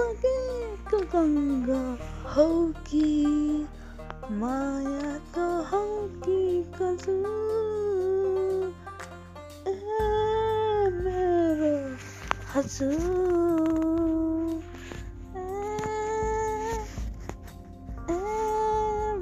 fucking go hokey Maya go hokey kazoo Hazoo, eh, eh,